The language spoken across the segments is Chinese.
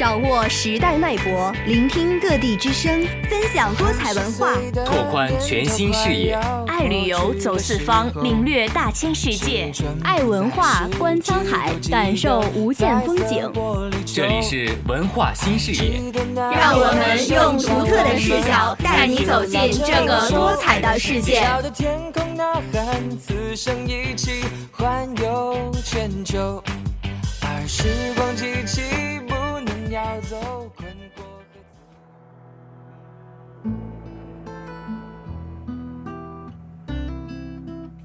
掌握时代脉搏，聆听各地之声，分享多彩文化，拓宽全新视野。爱旅游，走四方，领略大千世界；爱文化，观沧海，感受无限风景。这里是文化新视野，让我们用独特的视角带你走进这个多彩的世界。而时光机器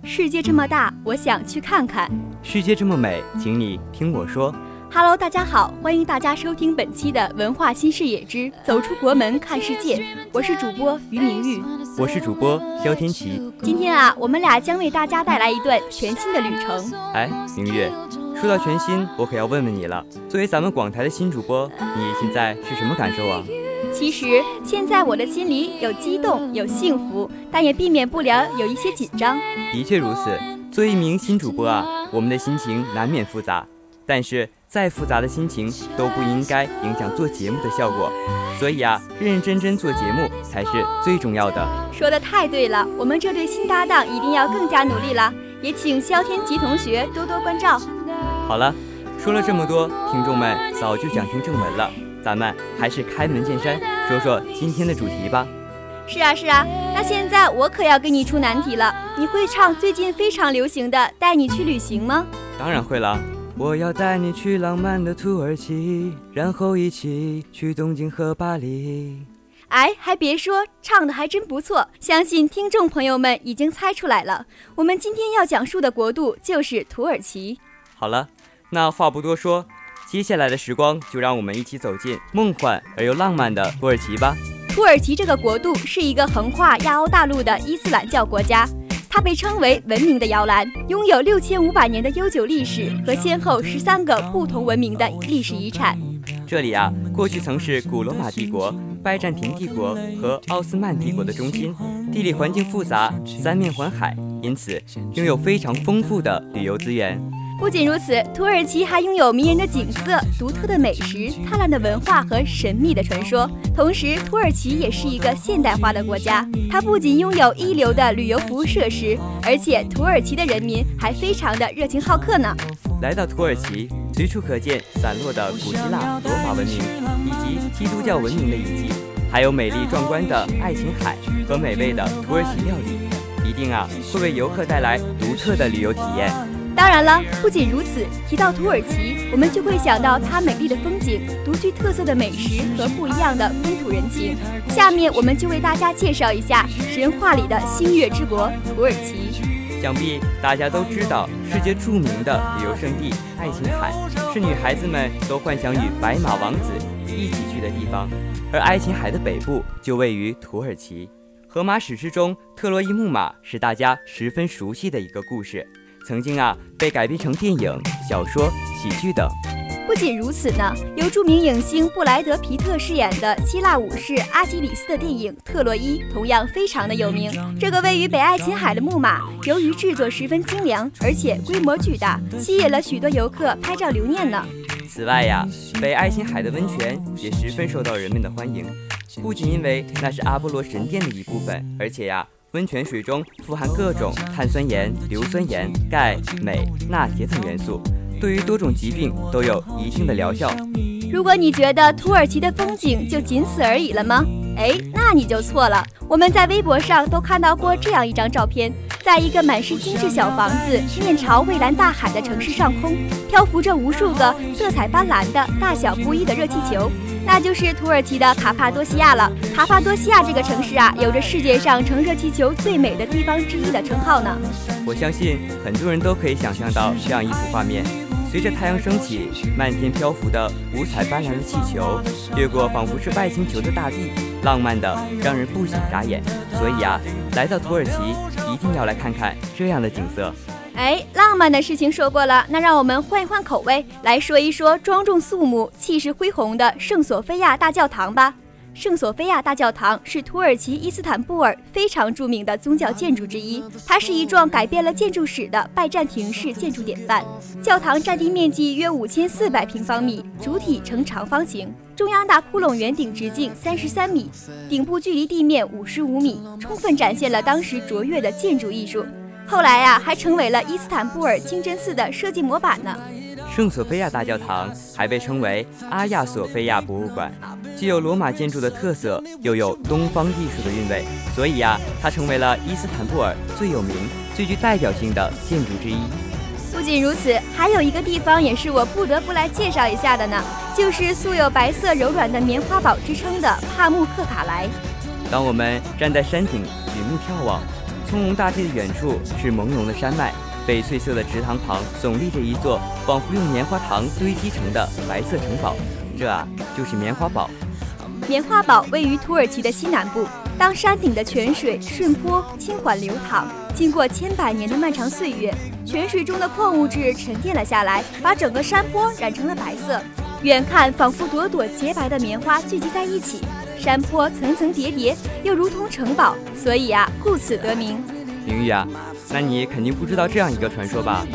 世界这么大，我想去看看。世界这么美，请你听我说。Hello，大家好，欢迎大家收听本期的文化新视野之走出国门看世界。我是主播于明玉，我是主播肖天琪。今天啊，我们俩将为大家带来一段全新的旅程。哎，明玉。说到全新，我可要问问你了。作为咱们广台的新主播，你现在是什么感受啊？其实现在我的心里有激动，有幸福，但也避免不了有一些紧张。的确如此。作为一名新主播啊，我们的心情难免复杂。但是再复杂的心情都不应该影响做节目的效果。所以啊，认认真真做节目才是最重要的。说的太对了，我们这对新搭档一定要更加努力了。也请肖天琪同学多多关照。好了，说了这么多，听众们早就想听正文了，咱们还是开门见山，说说今天的主题吧。是啊是啊，那现在我可要给你出难题了，你会唱最近非常流行的《带你去旅行》吗？当然会了，我要带你去浪漫的土耳其，然后一起去东京和巴黎。哎，还别说，唱的还真不错，相信听众朋友们已经猜出来了，我们今天要讲述的国度就是土耳其。好了。那话不多说，接下来的时光就让我们一起走进梦幻而又浪漫的土耳其吧。土耳其这个国度是一个横跨亚欧大陆的伊斯兰教国家，它被称为文明的摇篮，拥有六千五百年的悠久历史和先后十三个不同文明的历史遗产。这里啊，过去曾是古罗马帝国、拜占庭帝国和奥斯曼帝国的中心，地理环境复杂，三面环海，因此拥有非常丰富的旅游资源。不仅如此，土耳其还拥有迷人的景色、独特的美食、灿烂的文化和神秘的传说。同时，土耳其也是一个现代化的国家。它不仅拥有一流的旅游服务设施，而且土耳其的人民还非常的热情好客呢。来到土耳其，随处可见散落的古希腊、罗马文明以及基督教文明的遗迹，还有美丽壮观的爱琴海和美味的土耳其料理，一定啊会为游客带来独特的旅游体验。当然了，不仅如此，提到土耳其，我们就会想到它美丽的风景、独具特色的美食和不一样的风土人情。下面我们就为大家介绍一下神话里的星月之国——土耳其。想必大家都知道，世界著名的旅游胜地爱琴海是女孩子们都幻想与白马王子一起去的地方，而爱琴海的北部就位于土耳其。荷马史诗中，特洛伊木马是大家十分熟悉的一个故事。曾经啊，被改编成电影、小说、喜剧等。不仅如此呢，由著名影星布莱德皮特饰演的希腊武士阿基里斯的电影《特洛伊》同样非常的有名。这个位于北爱琴海的木马，由于制作十分精良，而且规模巨大，吸引了许多游客拍照留念呢。此外呀，北爱琴海的温泉也十分受到人们的欢迎，不仅因为那是阿波罗神殿的一部分，而且呀。温泉水中富含各种碳酸盐、硫酸盐、钙、镁、钠、铁等元素，对于多种疾病都有一定的疗效。如果你觉得土耳其的风景就仅此而已了吗？哎，那你就错了。我们在微博上都看到过这样一张照片，在一个满是精致小房子、面朝蔚蓝大海的城市上空，漂浮着无数个色彩斑斓的大小不一的热气球。那就是土耳其的卡帕多西亚了。卡帕多西亚这个城市啊，有着世界上乘热气球最美的地方之一的称号呢。我相信很多人都可以想象到这样一幅画面：随着太阳升起，漫天漂浮的五彩斑斓的气球，掠过仿佛是外星球的大地，浪漫的让人不想眨眼。所以啊，来到土耳其一定要来看看这样的景色。哎，浪漫的事情说过了，那让我们换一换口味，来说一说庄重肃穆、气势恢宏的圣索菲亚大教堂吧。圣索菲亚大教堂是土耳其伊斯坦布尔非常著名的宗教建筑之一，它是一幢改变了建筑史的拜占庭式建筑典范。教堂占地面积约五千四百平方米，主体呈长方形，中央大窟窿圆顶直径三十三米，顶部距离地面五十五米，充分展现了当时卓越的建筑艺术。后来呀，还成为了伊斯坦布尔清真寺的设计模板呢。圣索菲亚大教堂还被称为阿亚索菲亚博物馆，既有罗马建筑的特色，又有东方艺术的韵味，所以呀，它成为了伊斯坦布尔最有名、最具代表性的建筑之一。不仅如此，还有一个地方也是我不得不来介绍一下的呢，就是素有“白色柔软的棉花堡”之称的帕慕克卡莱。当我们站在山顶举目眺望，葱茏大地的远处是朦胧的山脉。翡翠色的池塘旁耸立着一座仿佛用棉花糖堆积成的白色城堡，这啊就是棉花堡。棉花堡位于土耳其的西南部。当山顶的泉水顺坡轻缓流淌，经过千百年的漫长岁月，泉水中的矿物质沉淀了下来，把整个山坡染成了白色。远看仿佛朵朵洁白的棉花聚集在一起，山坡层层叠叠，又如同城堡，所以啊，故此得名。明玉啊。那你肯定不知道这样一个传说吧？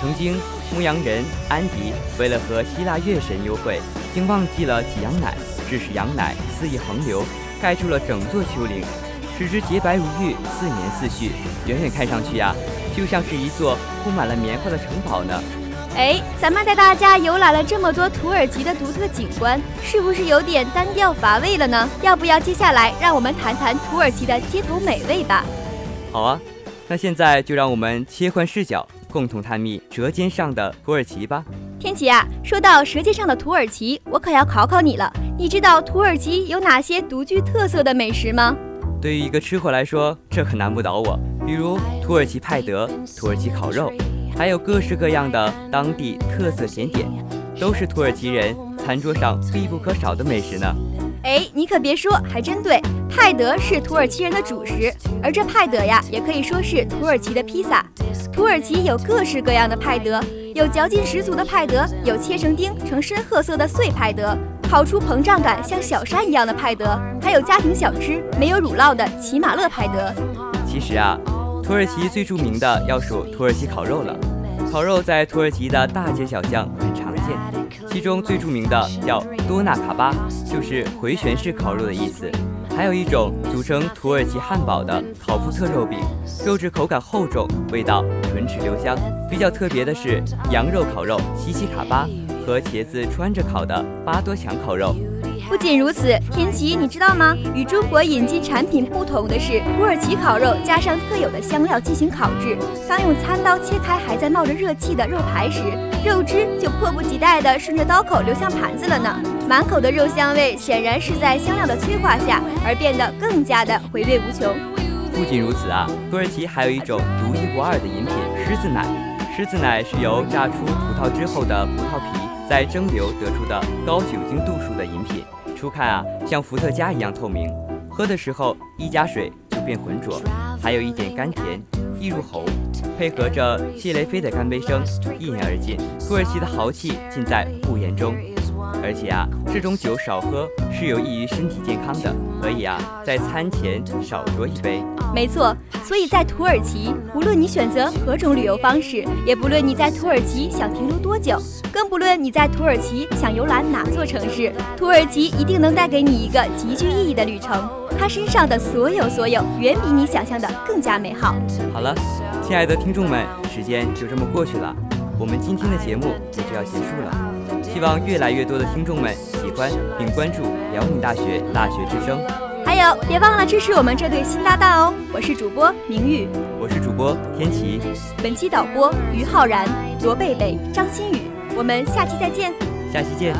曾经，牧羊人安迪为了和希腊月神幽会，竟忘记了挤羊奶，致使羊奶肆意横流，盖住了整座丘陵，使之洁白如玉，四年四续。远远看上去呀，就像是一座铺满了棉花的城堡呢。哎，咱们带大家游览了这么多土耳其的独特景观，是不是有点单调乏味了呢？要不要接下来让我们谈谈土耳其的街头美味吧？好啊。那现在就让我们切换视角，共同探秘舌尖上的土耳其吧。天奇啊，说到舌尖上的土耳其，我可要考考你了。你知道土耳其有哪些独具特色的美食吗？对于一个吃货来说，这可难不倒我。比如土耳其派德、土耳其烤肉，还有各式各样的当地特色甜点，都是土耳其人餐桌上必不可少的美食呢。哎，你可别说，还真对。派德是土耳其人的主食，而这派德呀，也可以说是土耳其的披萨。土耳其有各式各样的派德，有嚼劲十足的派德，有切成丁呈深褐色的碎派德，烤出膨胀感像小山一样的派德，还有家庭小吃没有乳酪的奇马勒派德。其实啊，土耳其最著名的要数土耳其烤肉了。烤肉在土耳其的大街小巷很常见，其中最著名的叫多纳卡巴，就是回旋式烤肉的意思。还有一种组成土耳其汉堡的考夫特肉饼，肉质口感厚重，味道唇齿留香。比较特别的是羊肉烤肉西西卡巴和茄子穿着烤的巴多强烤肉。不仅如此，天奇，你知道吗？与中国引进产品不同的是，土耳其烤肉加上特有的香料进行烤制。当用餐刀切开还在冒着热气的肉排时，肉汁就迫不及待地顺着刀口流向盘子了呢。满口的肉香味，显然是在香料的催化下而变得更加的回味无穷。不仅如此啊，土耳其还有一种独一无二的饮品——狮子奶。狮子奶是由榨出葡萄之后的葡萄皮再蒸馏得出的高酒精度数的饮品。初看啊，像伏特加一样透明，喝的时候一加水就变浑浊，还有一点甘甜，溢入喉，配合着谢雷菲的干杯声，一饮而尽。土耳其的豪气尽在不言中。而且啊，这种酒少喝是有益于身体健康的，所以啊，在餐前少酌一杯。没错，所以在土耳其，无论你选择何种旅游方式，也不论你在土耳其想停留多久，更不论你在土耳其想游览哪座城市，土耳其一定能带给你一个极具意义的旅程。它身上的所有所有，远比你想象的更加美好。好了，亲爱的听众们，时间就这么过去了，我们今天的节目也就要结束了。希望越来越多的听众们喜欢并关注辽宁大学大学之声，还有别忘了支持我们这对新搭档哦！我是主播明玉，我是主播天琪，本期导播于浩然、罗贝贝、张馨予，我们下期再见，下期见。